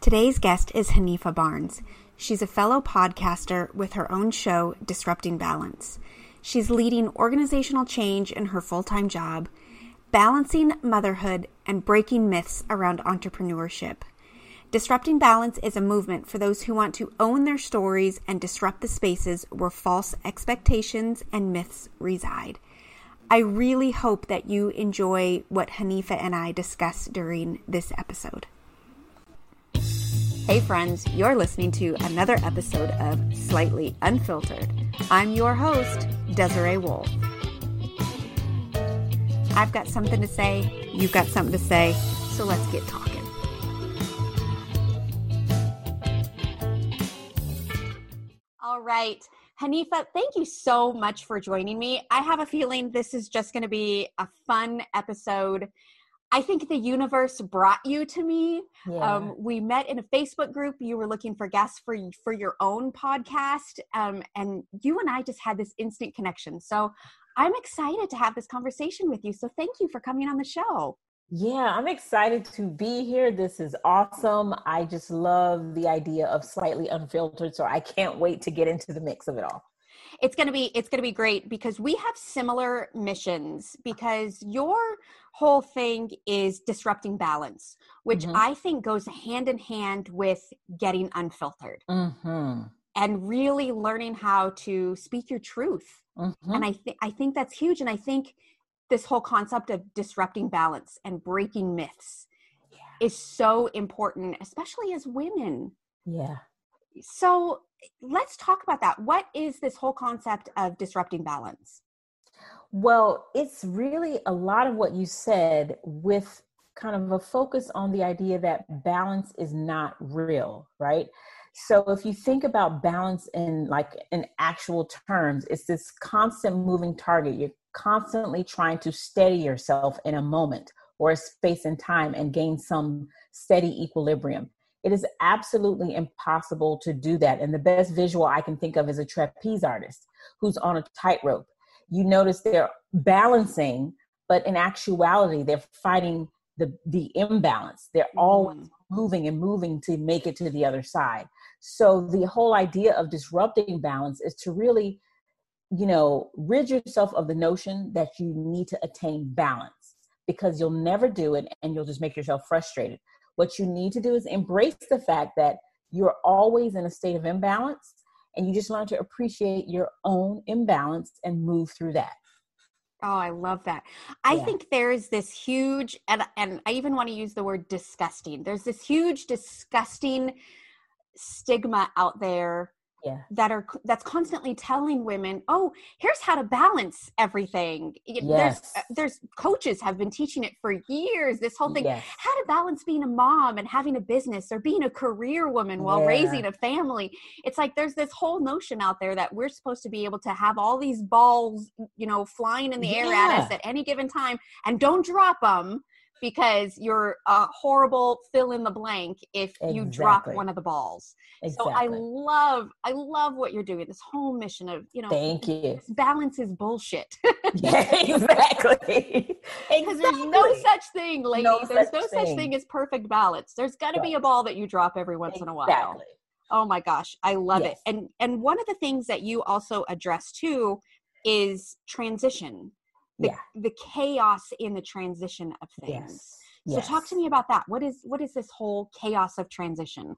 Today's guest is Hanifa Barnes. She's a fellow podcaster with her own show, Disrupting Balance. She's leading organizational change in her full time job, balancing motherhood, and breaking myths around entrepreneurship. Disrupting Balance is a movement for those who want to own their stories and disrupt the spaces where false expectations and myths reside. I really hope that you enjoy what Hanifa and I discuss during this episode. Hey, friends, you're listening to another episode of Slightly Unfiltered. I'm your host, Desiree Wolf. I've got something to say, you've got something to say, so let's get talking. All right. Hanifa, thank you so much for joining me. I have a feeling this is just going to be a fun episode. I think the universe brought you to me. Yeah. Um, we met in a Facebook group. You were looking for guests for for your own podcast, um, and you and I just had this instant connection. So I'm excited to have this conversation with you. So thank you for coming on the show. Yeah, I'm excited to be here. This is awesome. I just love the idea of slightly unfiltered. So I can't wait to get into the mix of it all it's going to be it's going to be great because we have similar missions because your whole thing is disrupting balance which mm-hmm. i think goes hand in hand with getting unfiltered mm-hmm. and really learning how to speak your truth mm-hmm. and i think i think that's huge and i think this whole concept of disrupting balance and breaking myths yeah. is so important especially as women yeah so let's talk about that. What is this whole concept of disrupting balance? Well, it's really a lot of what you said with kind of a focus on the idea that balance is not real, right? So if you think about balance in like in actual terms, it's this constant moving target. You're constantly trying to steady yourself in a moment or a space and time and gain some steady equilibrium. It is absolutely impossible to do that. And the best visual I can think of is a trapeze artist who's on a tightrope. You notice they're balancing, but in actuality, they're fighting the, the imbalance. They're always mm. moving and moving to make it to the other side. So the whole idea of disrupting balance is to really, you know, rid yourself of the notion that you need to attain balance because you'll never do it and you'll just make yourself frustrated. What you need to do is embrace the fact that you're always in a state of imbalance and you just learn to appreciate your own imbalance and move through that. Oh, I love that. I yeah. think there's this huge and and I even want to use the word disgusting. There's this huge disgusting stigma out there yeah. that are that's constantly telling women oh here's how to balance everything yes. there's uh, there's coaches have been teaching it for years this whole thing yes. how to balance being a mom and having a business or being a career woman while yeah. raising a family it's like there's this whole notion out there that we're supposed to be able to have all these balls you know flying in the air yeah. at us at any given time and don't drop them because you're a horrible fill in the blank if exactly. you drop one of the balls. Exactly. So I love, I love what you're doing. This whole mission of, you know, thank you. Balance is bullshit. yeah, exactly. Because exactly. there's no such thing, ladies. No there's such no thing. such thing as perfect balance. There's got to be a ball that you drop every once in a while. Oh my gosh, I love yes. it. And and one of the things that you also address too is transition the, yeah. the chaos in the transition of things. Yes. So yes. talk to me about that. What is what is this whole chaos of transition?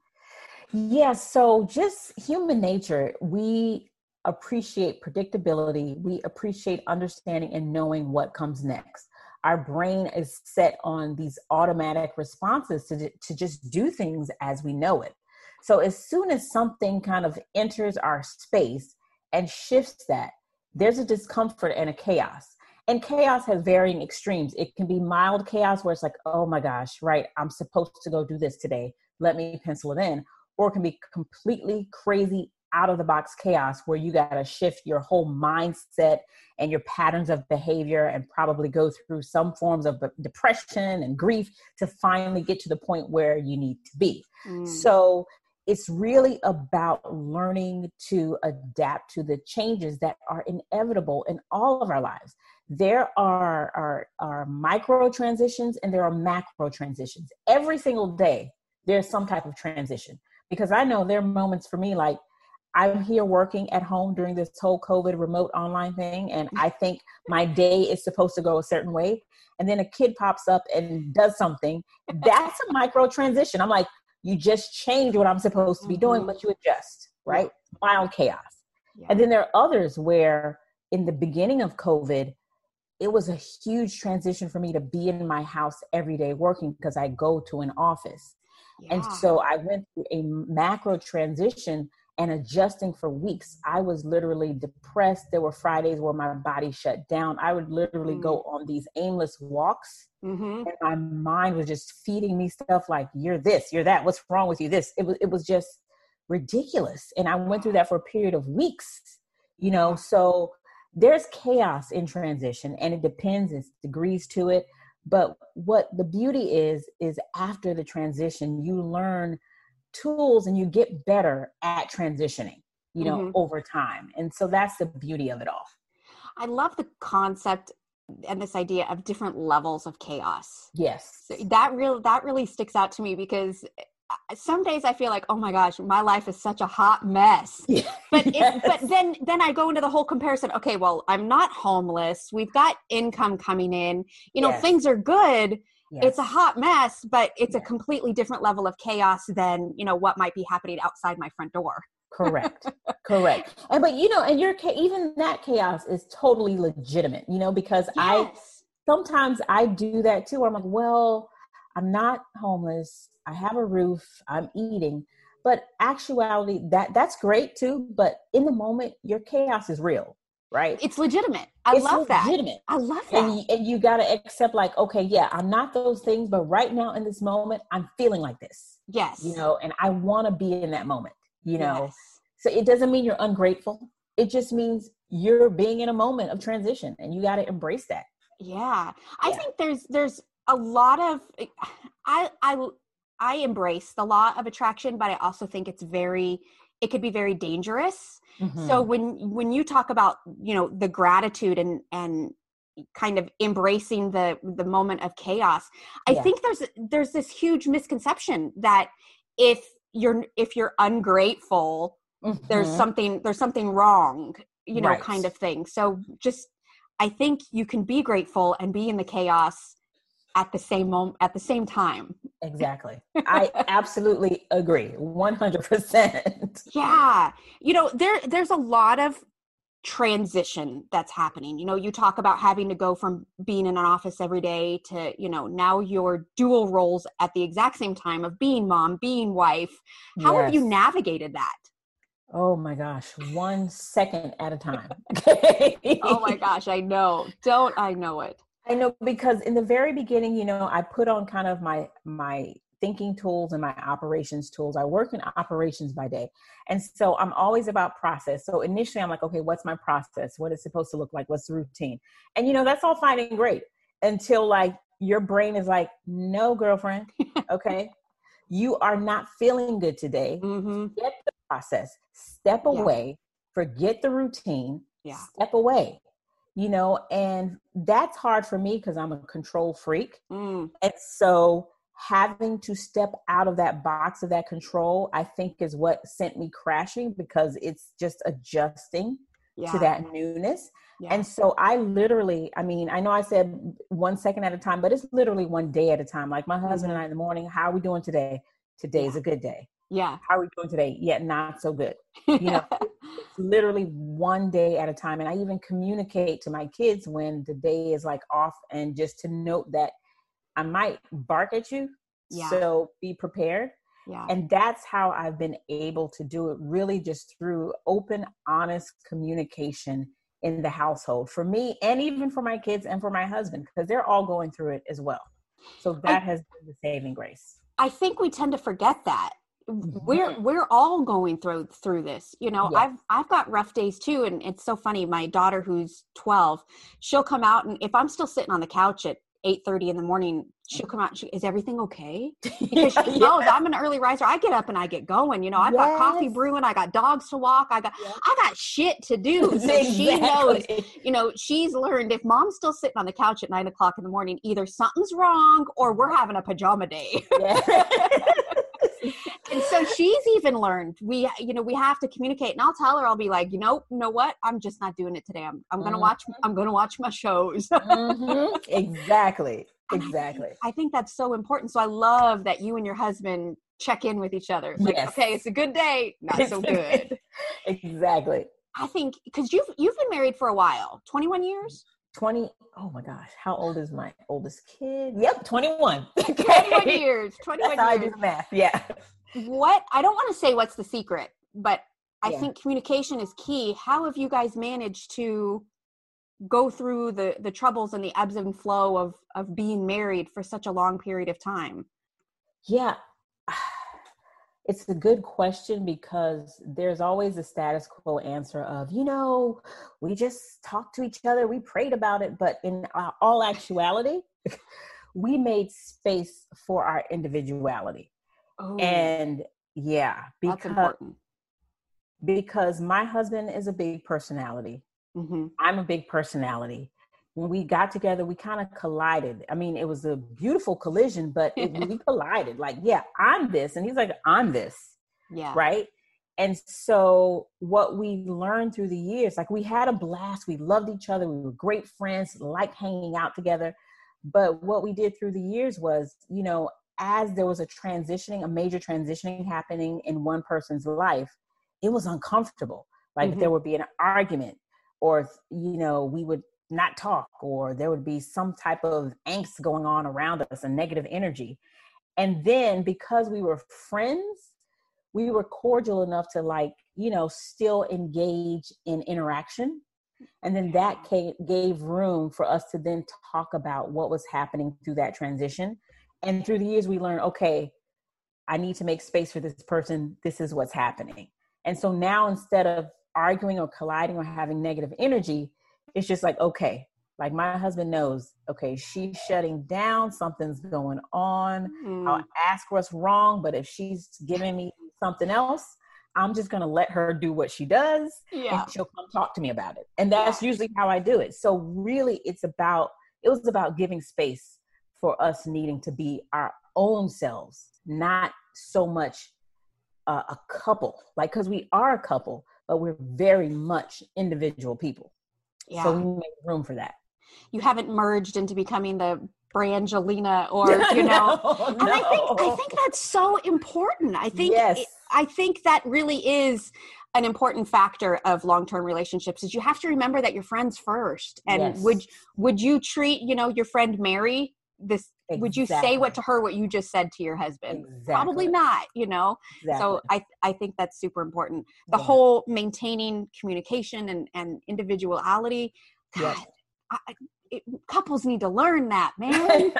Yes, yeah, so just human nature, we appreciate predictability, we appreciate understanding and knowing what comes next. Our brain is set on these automatic responses to, to just do things as we know it. So as soon as something kind of enters our space and shifts that, there's a discomfort and a chaos and chaos has varying extremes it can be mild chaos where it's like oh my gosh right i'm supposed to go do this today let me pencil it in or it can be completely crazy out of the box chaos where you got to shift your whole mindset and your patterns of behavior and probably go through some forms of depression and grief to finally get to the point where you need to be. Mm. So it's really about learning to adapt to the changes that are inevitable in all of our lives there are, are, are micro transitions and there are macro transitions. Every single day, there's some type of transition because I know there are moments for me like I'm here working at home during this whole COVID remote online thing, and I think my day is supposed to go a certain way. And then a kid pops up and does something. That's a micro transition. I'm like, you just change what I'm supposed to be doing, mm-hmm. but you adjust, right? Mild chaos. Yeah. And then there are others where in the beginning of COVID, it was a huge transition for me to be in my house every day working because I go to an office. Yeah. And so I went through a macro transition and adjusting for weeks. I was literally depressed. There were Fridays where my body shut down. I would literally mm. go on these aimless walks, mm-hmm. and my mind was just feeding me stuff like "You're this, you're that. What's wrong with you?" This. It was. It was just ridiculous, and I went through that for a period of weeks. You know, so there's chaos in transition, and it depends. It's degrees to it. But what the beauty is is after the transition, you learn tools and you get better at transitioning you know mm-hmm. over time and so that's the beauty of it all i love the concept and this idea of different levels of chaos yes that real that really sticks out to me because some days I feel like, oh my gosh, my life is such a hot mess. Yeah. But it, but then then I go into the whole comparison. Okay, well, I'm not homeless. We've got income coming in. You know, yes. things are good. Yes. It's a hot mess, but it's yes. a completely different level of chaos than, you know, what might be happening outside my front door. correct correct and but you know and your even that chaos is totally legitimate you know because yes. i sometimes i do that too i'm like well i'm not homeless i have a roof i'm eating but actuality that that's great too but in the moment your chaos is real right? It's legitimate. I love that. it's love legitimate. that. I love that. And you, and you got to accept, like, okay, yeah, I'm not those things, but right now in this moment, I'm feeling like this. Yes. You know, and I want to be in that moment, you know? Yes. So it doesn't mean you're ungrateful. It just means you're being in a moment of transition and you got to embrace that. Yeah. I yeah. think there's, there's a lot of, I, I, I embrace the law of attraction, but I also think it's very, it could be very dangerous mm-hmm. so when when you talk about you know the gratitude and and kind of embracing the the moment of chaos i yeah. think there's there's this huge misconception that if you're if you're ungrateful mm-hmm. there's something there's something wrong you know right. kind of thing so just i think you can be grateful and be in the chaos at the same moment at the same time exactly i absolutely agree 100% yeah you know there there's a lot of transition that's happening you know you talk about having to go from being in an office every day to you know now your dual roles at the exact same time of being mom being wife how yes. have you navigated that Oh my gosh, one second at a time. oh my gosh, I know. Don't I know it? I know because in the very beginning, you know, I put on kind of my my thinking tools and my operations tools. I work in operations by day. And so I'm always about process. So initially I'm like, okay, what's my process? What is supposed to look like? What's the routine? And you know, that's all fine and great until like your brain is like, no, girlfriend, okay, you are not feeling good today. Mm-hmm. Get the process, step away, yeah. forget the routine, yeah. step away you know, and that's hard for me because I'm a control freak. Mm. And so having to step out of that box of that control, I think is what sent me crashing because it's just adjusting yeah. to that newness. Yeah. And so I literally, I mean, I know I said one second at a time, but it's literally one day at a time. Like my husband mm-hmm. and I in the morning, how are we doing today? Today is a good day. Yeah. How are we doing today? Yet yeah, not so good. You know, literally one day at a time. And I even communicate to my kids when the day is like off and just to note that I might bark at you. Yeah. So be prepared. Yeah. And that's how I've been able to do it really just through open, honest communication in the household for me and even for my kids and for my husband because they're all going through it as well. So that I, has been the saving grace. I think we tend to forget that we're mm-hmm. we're all going through through this you know i've i've got rough days too and it's so funny my daughter who's 12 she'll come out and if i'm still sitting on the couch at 8.30 in the morning she'll come out she, is everything okay? Because she knows i'm an early riser. I get up and i get going you know i've yes. got coffee brewing i got dogs to walk i got i got shit to do. So exactly. she knows you know she's learned if mom's still sitting on the couch at 9 o'clock in the morning either something's wrong or we're having a pajama day so she's even learned we you know we have to communicate and i'll tell her i'll be like you know you know what? I'm just not doing it today. I'm, I'm gonna mm-hmm. watch i'm gonna watch my shows. Mm-hmm. exactly. Exactly I think, I think, that's so important. So i love that you and your husband check in with each other. Like yes. okay it's a good day not so good. Exactly. I think because you've you've been married for a while 21 years 20 oh my gosh how old is my oldest kid? Yep 21 21 years 21 That's years. i do the math yeah. What i don't want to say what's the secret but i yeah. think communication is key. How have you guys managed to go through the the troubles and the ebbs and flow of of being married for such a long period of time? Yeah it's a good question because there's always a status quo answer of, you know, we just talked to each other, we prayed about it, but in all actuality, we made space for our individuality. Oh, and yeah, because because my husband is a big personality. Mm-hmm. I'm a big personality when we got together, we kind of collided. I mean, it was a beautiful collision, but it, we collided. Like, yeah, I'm this, and he's like, I'm this. Yeah. Right. And so, what we learned through the years, like, we had a blast. We loved each other. We were great friends, like hanging out together. But what we did through the years was, you know, as there was a transitioning, a major transitioning happening in one person's life, it was uncomfortable. Like, mm-hmm. there would be an argument, or, you know, we would not talk or there would be some type of angst going on around us a negative energy. And then because we were friends we were cordial enough to like you know still engage in interaction. And then mm-hmm. that came, gave room for us to then talk about what was happening through that transition. And through the years we learned okay i need to make space for this person. This is what's happening. And so now instead of arguing or colliding or having negative energy it's just like okay like my husband knows okay she's shutting down something's going on mm. i'll ask what's wrong but if she's giving me something else i'm just going to let her do what she does yeah. and she'll come talk to me about it and that's yeah. usually how i do it so really it's about it was about giving space for us needing to be our own selves not so much uh, a couple like because we are a couple but we're very much individual people yeah. So we make room for that. You haven't merged into becoming the Brangelina or you know. no, and no. I think I think that's so important. I think yes. it, I think that really is an important factor of long-term relationships is you have to remember that your friends first and yes. would would you treat you know your friend mary this exactly. would you say what to her what you just said to your husband exactly. probably not you know exactly. so i i think that's super important the yeah. whole maintaining communication and and individuality god I, it, couples need to learn that man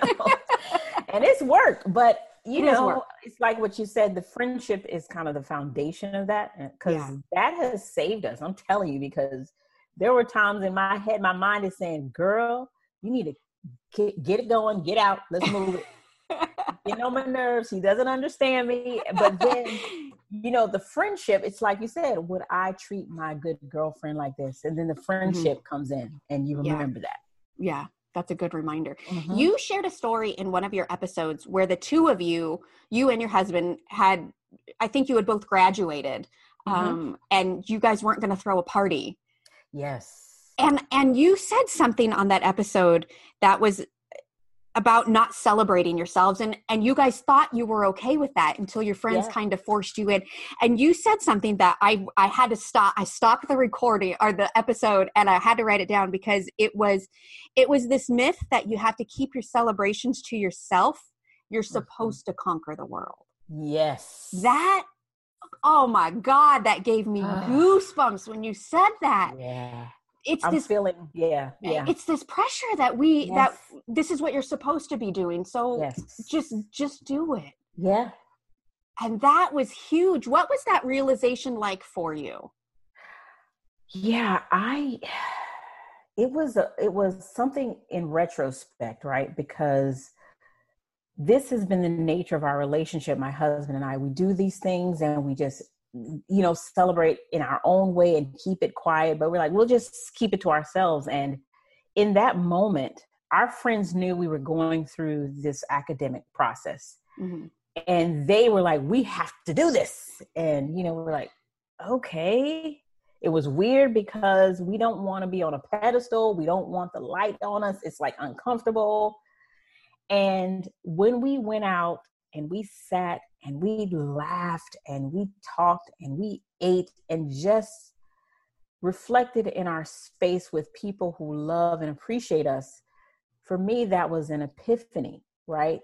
and it's work but you it know it's like what you said the friendship is kind of the foundation of that eh, because yeah. that has saved us i'm telling you because there were times in my head my mind is saying girl you need to get, get it going, get out, let's move it. Getting on my nerves. He doesn't understand me. But then, you know, the friendship, it's like you said, would I treat my good girlfriend like this? And then the mm-hmm. friendship mm-hmm. comes in and you remember yeah. that. Yeah that's a good reminder. Mm-hmm. You shared a story in one of your episodes where the two of you, you and your husband, had, I think you had both graduated, mm-hmm. um, and you guys weren't going to throw a party. Yes and and you said something on that episode that was about not celebrating yourselves and and you guys thought you were okay with that until your friends yeah. kind of forced you in. And you said something that i i had to stop i stopped the recording or the episode and i had to write it down because it was it was this myth that you have to keep your celebrations to yourself. You're mm-hmm. supposed to conquer the world. Yes. That oh my god that gave me goosebumps when you said that. Yeah it's I'm this feeling yeah eh, yeah. it's this pressure that we yes. that this is what you're supposed to be doing so yes. just just do it. Yeah. And that was huge. What was that realization like for you? Yeah i it was a, it was something in retrospect right? Because this has been the nature of our relationship. My husband and i we do these things and we just you know celebrate in our own way and keep it quiet but we're like we'll just keep it to ourselves and in that moment our friends knew we were going through this academic process mm-hmm. and they were like, "We have to do this," and you know, we're like, "Okay." It was weird because we don't want to be on a pedestal. We don't want the light on us. It's like uncomfortable. And when we went out and we sat and we laughed and we talked and we ate and just reflected in our space with people who love and appreciate us, for me, that was an epiphany, right?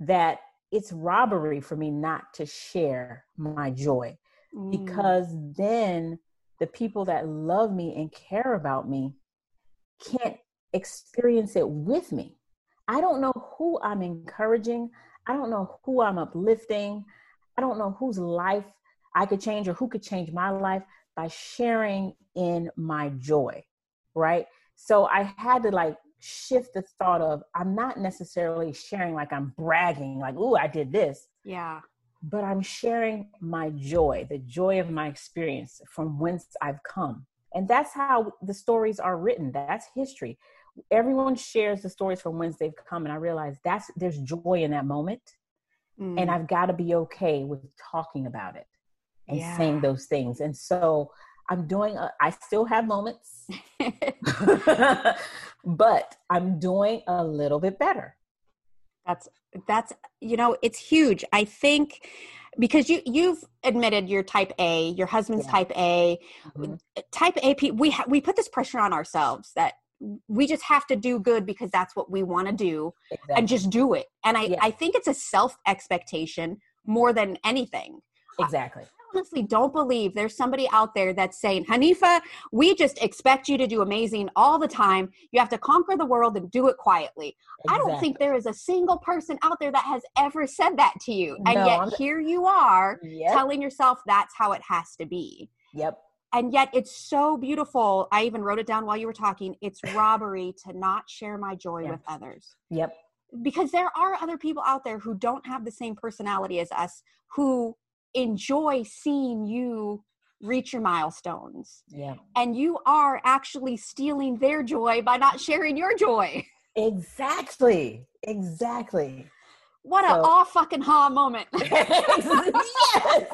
That it's robbery for me not to share my joy mm. because then the people that love me and care about me can't experience it with me. I don't know who I'm encouraging. I don't know who I'm uplifting. I don't know whose life I could change or who could change my life by sharing in my joy, right? So I had to like shift the thought of I'm not necessarily sharing like I'm bragging, like, oh, I did this. Yeah. But I'm sharing my joy, the joy of my experience from whence I've come. And that's how the stories are written. That's history everyone shares the stories from whence they've come and i realize that's there's joy in that moment mm. and i've got to be okay with talking about it and yeah. saying those things and so i'm doing a, I still have moments but i'm doing a little bit better that's that's you know it's huge i think because you you've admitted you're type A, your husband's yeah. type A. Mm-hmm. Type A, we ha- we put this pressure on ourselves that we just have to do good because that's what we want to do exactly. and just do it and i yeah. i think it's a self expectation more than anything exactly I honestly don't believe there's somebody out there that's saying hanifa we just expect you to do amazing all the time you have to conquer the world and do it quietly exactly. i don't think there is a single person out there that has ever said that to you and no, yet I'm... here you are yep. telling yourself that's how it has to be yep and yet it's so beautiful. I even wrote it down while you were talking. It's robbery to not share my joy with others. Yep. Because there are other people out there who don't have the same personality as us who enjoy seeing you reach your milestones. Yeah. And you are actually stealing their joy by not sharing your joy. Exactly. Exactly. What so. a aw fucking ha moment. Yes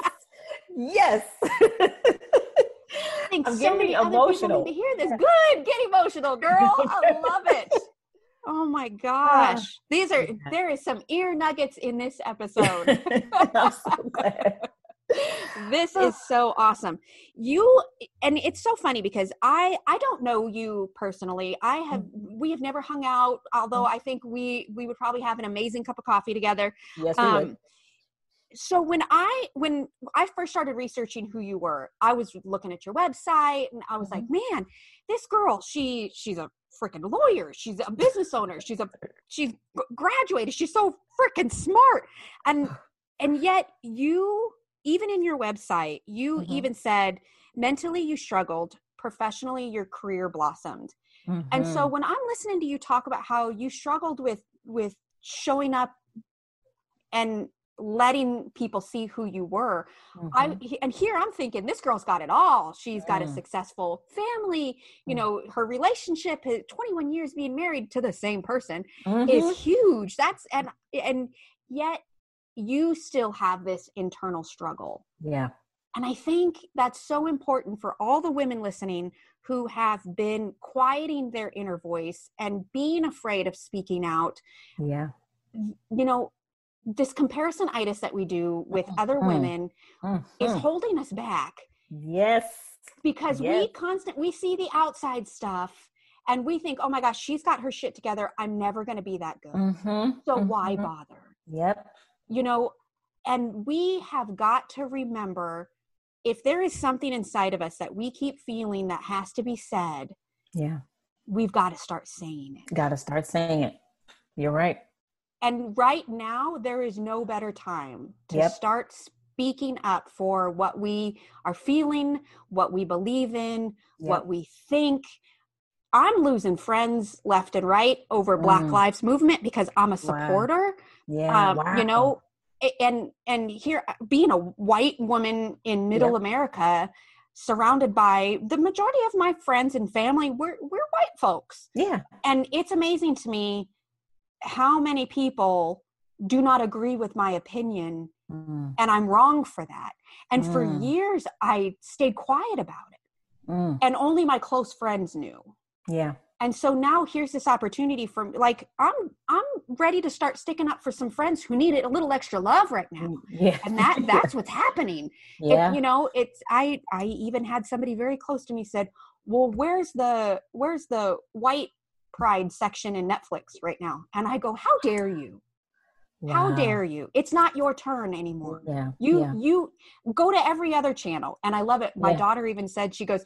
think I'm so many emotional. other people need to hear this. Good, get emotional, girl. I love it. Oh my gosh. These are there is some ear nuggets in this episode. I'm so glad. this is so awesome. You and it's so funny because I I don't know you personally. I have mm-hmm. we have never hung out, although mm-hmm. I think we we would probably have an amazing cup of coffee together. Yes, we um, would so when i when i first started researching who you were i was looking at your website and i was mm-hmm. like man this girl she she's a freaking lawyer she's a business owner she's a she's graduated she's so freaking smart and and yet you even in your website you mm-hmm. even said mentally you struggled professionally your career blossomed mm-hmm. and so mm-hmm. when i'm listening to you talk about how you struggled with with showing up and letting people see who you were. Mm-hmm. i and here i'm thinking this girl's got it all. She's got a successful family you mm. know her relationship 21 years being married to the same person mm-hmm. is huge. That's and and yet you still have this internal struggle. Yeah. And i think that's so important for all the women listening who have been quieting their inner voice and being afraid of speaking out. Yeah. You know this comparison comparisonitis that we do with mm-hmm. other women mm-hmm. is holding us back. Yes. Because yes. we constant we see the outside stuff and we think, oh my gosh, she's got her shit together. I'm never going to be that good. Mm-hmm. So why mm-hmm. bother? Yep. You know, and we have got to remember if there is something inside of us that we keep feeling that has to be said. Yeah. We've got to start saying it. Got to start saying it. You're right. And right now, there is no better time to yep. start speaking up for what we are feeling, what we believe in, yep. what we think. I'm losing friends left and right over Black mm. Lives Movement because I'm a supporter. Wow. Yeah, um, wow. you know, and and here being a white woman in Middle yep. America, surrounded by the majority of my friends and family, we're we're white folks. Yeah, and it's amazing to me how many people do not agree with my opinion mm. and I'm wrong for that. And mm. for years, I stayed quiet about it. Mm. And only my close friends knew. Yeah. And so now here's this opportunity for like I'm I'm ready to start sticking up for some friends who need a little extra love right now. Mm, yeah. And that that's what's happening. Yeah. It, you know, it's I I even had somebody very close to me said, "Well, where's the where's the white pride section in Netflix right now?" And I go, "How dare you?" Wow. How dare you? It's not your turn anymore. Yeah. You yeah. you go to every other channel. And I love it. My yeah. daughter even said she goes,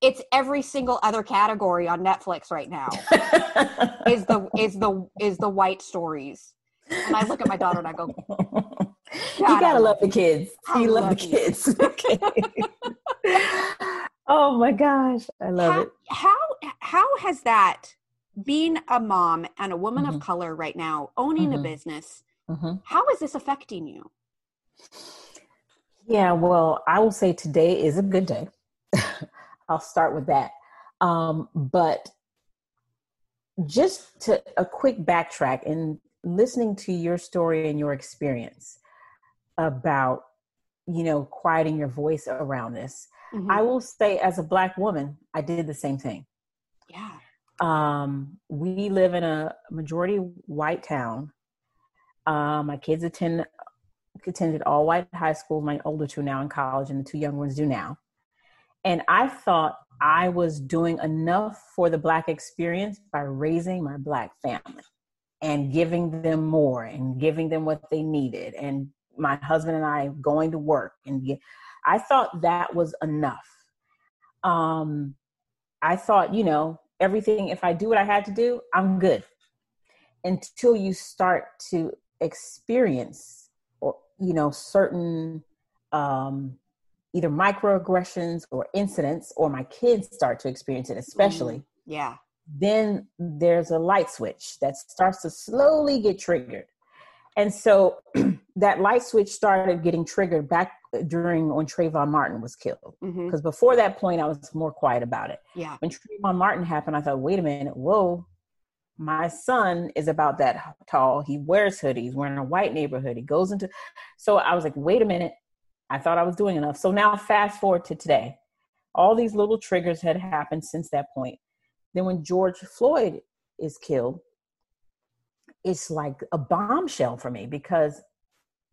it's every single other category on Netflix right now. is the is the is the white stories. And I look at my daughter and I go, You gotta love the kids. You love, love the kids. okay. oh my gosh. I love how, it. How how has that being a mom and a woman mm-hmm. of color right now, owning mm-hmm. a business, mm-hmm. how is this affecting you? Yeah, well, I will say today is a good day. I'll start with that. Um, but just to a quick backtrack and listening to your story and your experience about, you know, quieting your voice around this, mm-hmm. I will say, as a Black woman, I did the same thing. Yeah. Um, we live in a majority white town. Uh, my kids attend attended all white high school. My older two now in college, and the two young ones do now. And I thought I was doing enough for the Black experience by raising my Black family and giving them more and giving them what they needed. And my husband and I going to work. And get, I thought that was enough. Um, I thought, you know, everything, if I do what I had to do, I'm good. Until you start to experience or, you know, certain um, either microaggressions or incidents, or my kids start to experience it, especially. Mm, yeah. Then there's a light switch that starts to slowly get triggered. And so that light switch started getting triggered back during when Trayvon Martin was killed. Because mm-hmm. before that point, I was more quiet about it. Yeah. When Trayvon Martin happened, I thought, wait a minute, whoa, my son is about that tall. He wears hoodies, We're in a white neighborhood. He goes into, so I was like, wait a minute, I thought I was doing enough. So now fast forward to today. All these little triggers had happened since that point. Then when George Floyd is killed, it's like a bombshell for me because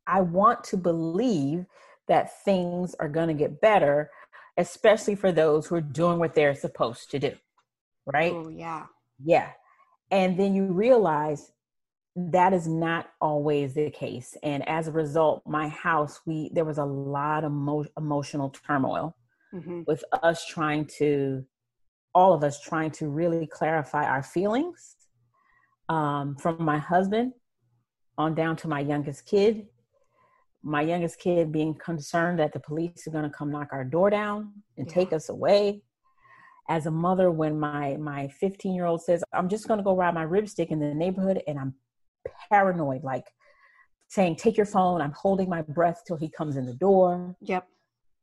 I want to believe that things are going to get better, especially for those who are doing what they're supposed to do. Right? Oh, yeah. Yeah. And then you realize that is not always the case and as a result my house we there was a lot of mo- emotional turmoil mm-hmm. with us trying to all of us trying to really clarify our feelings um, from my husband on down to my youngest kid my youngest kid being concerned that the police are going to come knock our door down and yeah. take us away as a mother when my my 15 year old says i'm just going to go ride my ripstick in the neighborhood and i'm paranoid, like saying, Take your phone, I'm holding my breath till he comes in the door. Yep.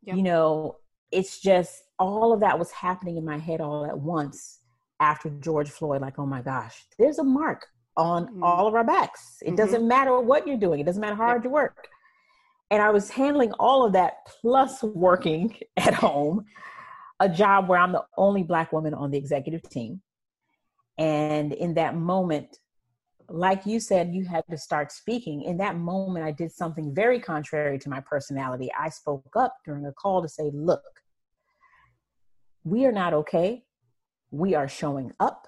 yep. You know, it's just all of that was happening in my head all at once after George Floyd, like, oh my gosh, there's a mark on mm-hmm. all of our backs. It mm-hmm. doesn't matter what you're doing, it doesn't matter how hard you work. And I was handling all of that plus working at home, a job where I'm the only Black woman on the executive team. And in that moment, like you said, you had to start speaking. In that moment, I did something very contrary to my personality. I spoke up during a call to say, look, we are not okay. We are showing up,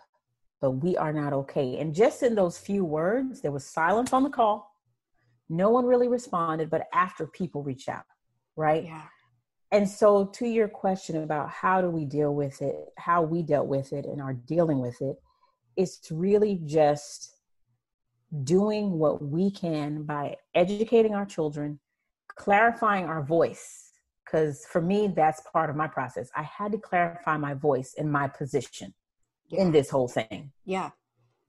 but we are not okay. And just in those few words, there was silence on the call. No one really responded, but after people reached out, right? Yeah. And so, to your question about how do we deal with it, how we dealt with it and are dealing with it, it's really just doing what we can by educating our children, clarifying our voice. Because for me, that's part of my process. I had to clarify my voice and my position yeah. in this whole thing. Yeah.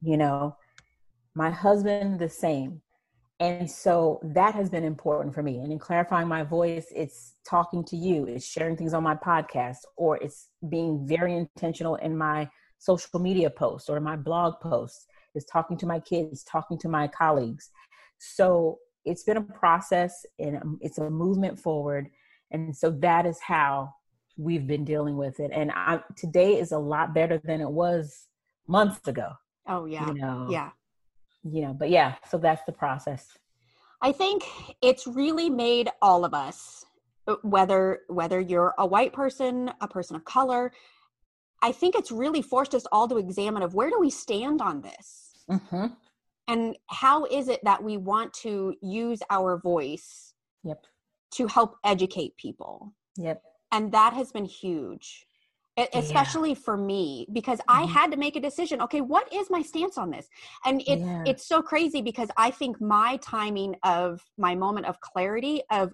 You know, my husband, the same. And so that has been important for me. And in clarifying my voice, it's talking to you, it's sharing things on my podcast, or it's being very intentional in my social media posts or my blog posts is talking to my kids, talking to my colleagues. So it's been a process and um, it's a movement forward. And so that is how we've been dealing with it. And I, today is a lot better than it was months ago. Oh yeah. You know, yeah. You know, but yeah, so that's the process. I think it's really made all of us, whether whether you're a white person, a person of color, I think it's really forced us all to examine of where do we stand on this, mm-hmm. and how is it that we want to use our voice, yep, to help educate people. Yep, and that has been huge especially yeah. for me because mm-hmm. i had to make a decision okay what is my stance on this and it's yeah. it's so crazy because i think my timing of my moment of clarity of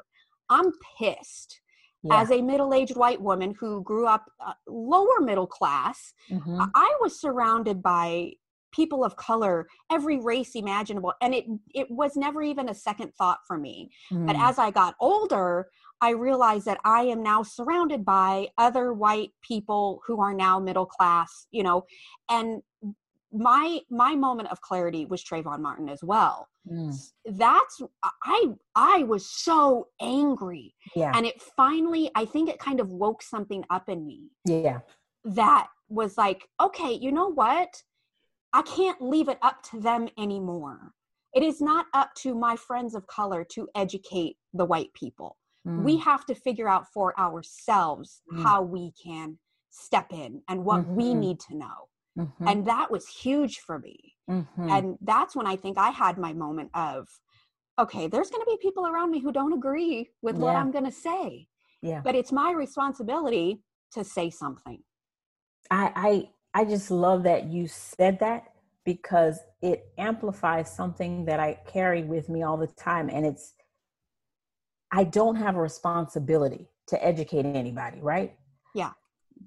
i'm pissed yeah. as a middle-aged white woman who grew up uh, lower middle class mm-hmm. i was surrounded by people of color every race imaginable and it it was never even a second thought for me mm. but as i got older I realize that I am now surrounded by other white people who are now middle class, you know, and my my moment of clarity was Trayvon Martin as well. Mm. That's I I was so angry. Yeah. And it finally I think it kind of woke something up in me. Yeah. That was like, okay, you know what? I can't leave it up to them anymore. It is not up to my friends of color to educate the white people. Mm. We have to figure out for ourselves mm. how we can step in and what mm-hmm. we need to know. Mm-hmm. And that was huge for me. Mm-hmm. And that's when I think I had my moment of, okay, there's going to be people around me who don't agree with yeah. what I'm going to say. Yeah. But it's my responsibility to say something. I I I just love that you said that because it amplifies something that I carry with me all the time and it's I don't have a responsibility to educate anybody, right? Yeah.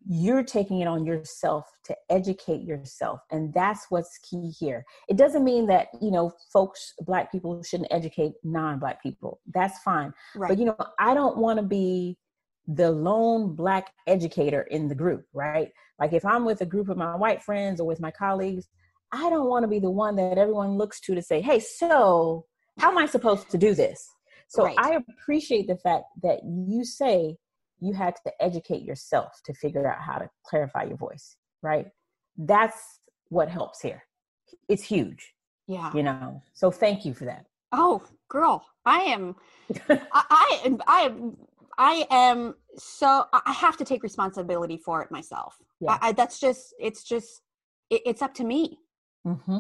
You're taking it on yourself to educate yourself. And that's what's key here. It doesn't mean that, you know, folks, black people shouldn't educate non black people. That's fine. Right. But, you know, I don't want to be the lone black educator in the group, right? Like if I'm with a group of my white friends or with my colleagues, I don't want to be the one that everyone looks to to say, hey, so how am I supposed to do this? So right. I appreciate the fact that you say you had to educate yourself to figure out how to clarify your voice, right? That's what helps here. It's huge. Yeah. You know. So thank you for that. Oh, girl, I am I, I I am I am so I have to take responsibility for it myself. Yeah. I, I, that's just it's just it, it's up to me mm-hmm.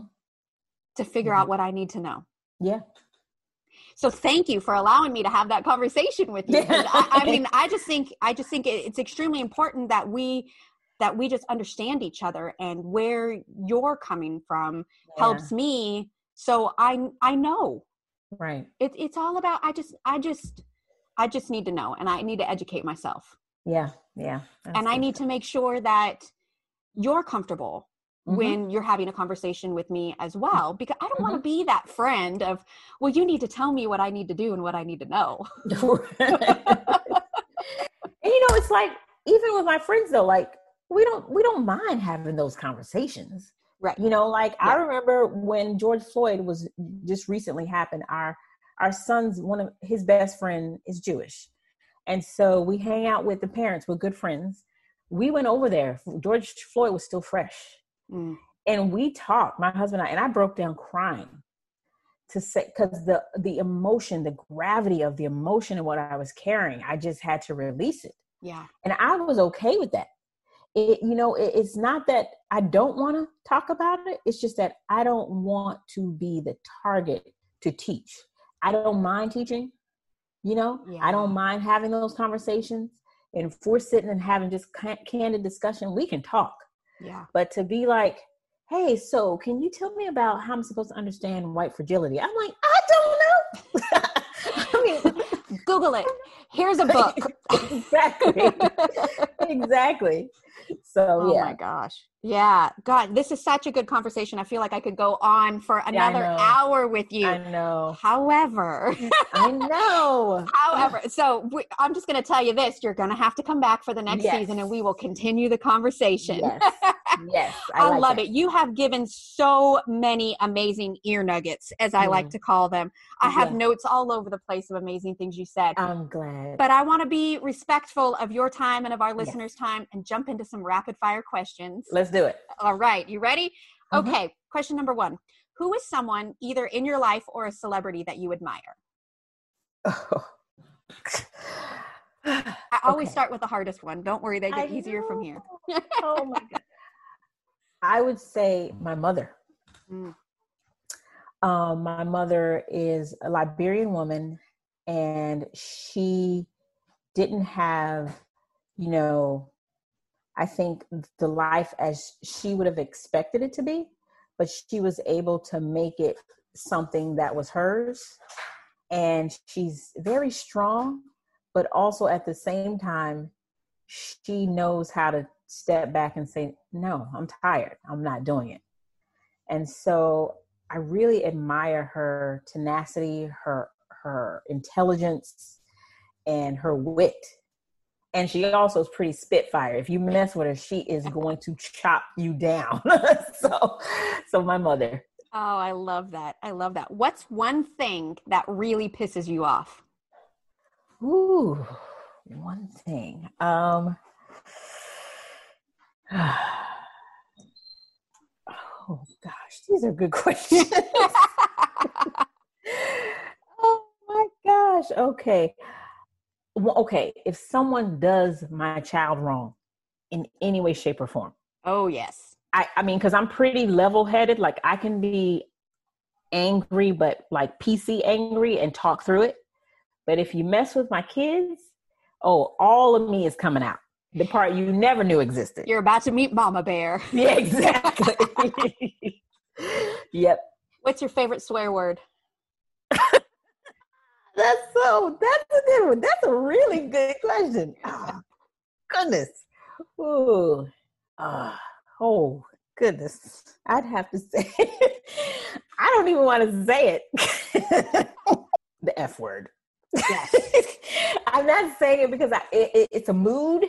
to figure mm-hmm. out what I need to know. Yeah, so thank you for allowing me to have that conversation with you. I, I, mean, I just think I just think it's extremely important that we that we just understand each other and where you're coming from yeah. helps me so I I know. Right. It, it's all about I just I just I just need to know and I need to educate myself. Yeah. Yeah. And I need to make sure that you're comfortable mm-hmm. when you're having a conversation with me as well because i don't mm-hmm. want to be that friend of well you need to tell me what i need to do and what i need to know. And you know it's like even with my friends though like we don't we don't mind having those conversations. Right. You know like yeah. i remember when george floyd was just recently happened our our son's one of his best friend is jewish. And so we hang out with the parents we're good friends. We went over there. George floyd was still fresh Mm. And we talked, my husband and I, and I broke down crying to say because the the emotion, the gravity of the emotion and what I was carrying, I just had to release it. Yeah. And I was okay with that. It, you know, it, it's not that I don't want to talk about it. It's just that I don't want to be the target to teach. I don't mind teaching. You know, yeah. I don't mind having those conversations. And if we're sitting and having just candid discussion, we can talk. Yeah. But to be like, hey, so can you tell me about how I'm supposed to understand white fragility? I'm like, I don't know. I mean, Google it. Here's a book. exactly. exactly. So, oh yeah. my gosh. Yeah. God, this is such a good conversation. I feel like I could go on for another yeah, hour with you. I know. However, I know. however, so we, I'm just going to tell you this you're going to have to come back for the next yes. season and we will continue the conversation. Yes. Yes, I, I like love that. it. You have given so many amazing ear nuggets, as I mm. like to call them. I have notes all over the place of amazing things you said. I'm glad. But I want to be respectful of your time and of our listeners' yes. time and jump into some rapid fire questions. Let's do it. All right. You ready? Mm-hmm. Okay. Question number one Who is someone either in your life or a celebrity that you admire? Oh. I always okay. start with the hardest one. Don't worry, they get I easier know. from here. oh my god. I would say my mother. Mm. Um, my mother is a Liberian woman, and she didn't have, you know, I think the life as she would have expected it to be, but she was able to make it something that was hers. And she's very strong, but also at the same time, she knows how to step back and say, No, I'm tired. I'm not doing it. And so I really admire her tenacity, her her intelligence, and her wit. And she also is pretty spitfire. If you mess with her, she is going to chop you down. so so my mother. Oh, I love that. I love that. What's one thing that really pisses you off? Ooh, one thing. Um oh gosh, these are good questions. oh my gosh. Okay. Well, okay. If someone does my child wrong in any way, shape, or form. Oh yes. I, I mean, because I'm pretty level headed. Like I can be angry, but like PC angry and talk through it. But if you mess with my kids, oh, all of me is coming out the part you never knew existed. You're about to meet Mama Bear. Yeah, exactly. yep. What's your favorite swear word? That's so. That's a good one. That's a really good question. Oh, goodness. Ooh. Uh, oh goodness. I'd have to say. I don't even want to say it. the F word. Yes. I'm not saying it because I, it, it's a mood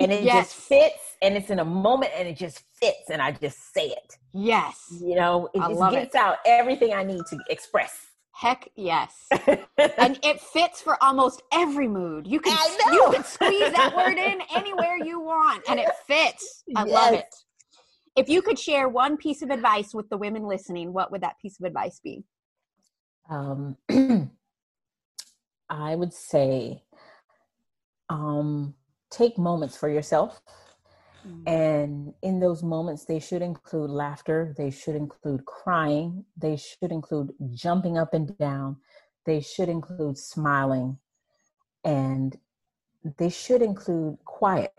and it yes. just fits and it's in a moment and it just fits and I just say it. Yes. You know, it I just gets it. out everything I need to express. Heck yes. and it fits for almost every mood. You can you can squeeze that word in anywhere you want and it fits. I yes. love it. If you could share one piece of advice with the women listening, what would that piece of advice be? Um I would say um take moments for yourself. Mm-hmm. And in those moments, they should include laughter, they should include crying, they should include jumping up and down, they should include smiling, and they should include quiet.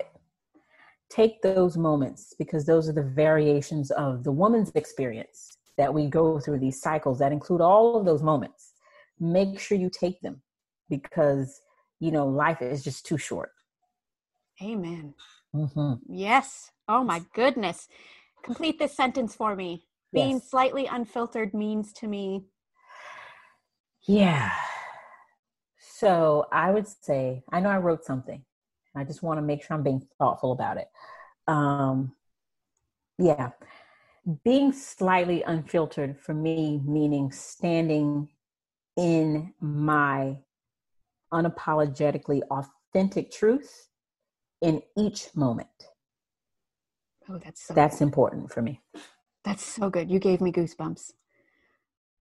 Take those moments because those are the variations of the woman's experience that we go through these cycles that include all of those moments. Make sure you take them because, you know, life is just too short. Amen. Mm-hmm. Yes. Oh my goodness. Complete this sentence for me. Being yes. slightly unfiltered means to me. Yeah. So I would say, I know I wrote something. I just want to make sure I'm being thoughtful about it. Um, yeah. Being slightly unfiltered for me, meaning standing in my unapologetically authentic truth in each moment. Oh, that's so that's good. important for me. That's so good. You gave me goosebumps.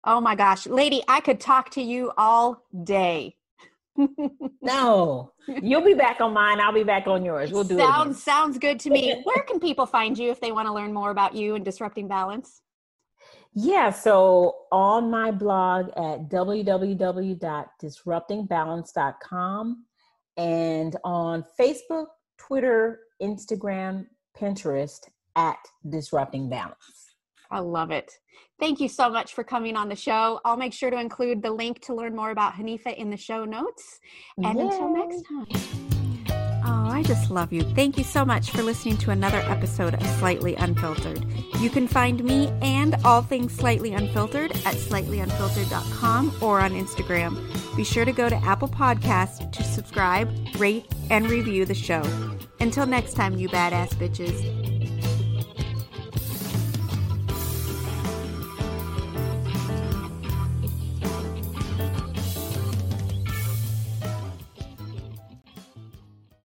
Oh my gosh, lady, I could talk to you all day. no, you'll be back on mine. I'll be back on yours. We'll do sounds, it. Sounds good to me. Where can people find you if they want to learn more about you and disrupting balance? Yeah, so on my blog at www.disruptingbalance.com and on Facebook, Twitter, Instagram, Pinterest at Disrupting Balance. I love it. Thank you so much for coming on the show. I'll make sure to include the link to learn more about Hanifa in the show notes. And Yay. until next time. Oh, I just love you. Thank you so much for listening to another episode of Slightly Unfiltered. You can find me and all things Slightly Unfiltered at slightlyunfiltered.com or on Instagram. Be sure to go to Apple Podcasts to subscribe, rate, and review the show. Until next time, you badass bitches.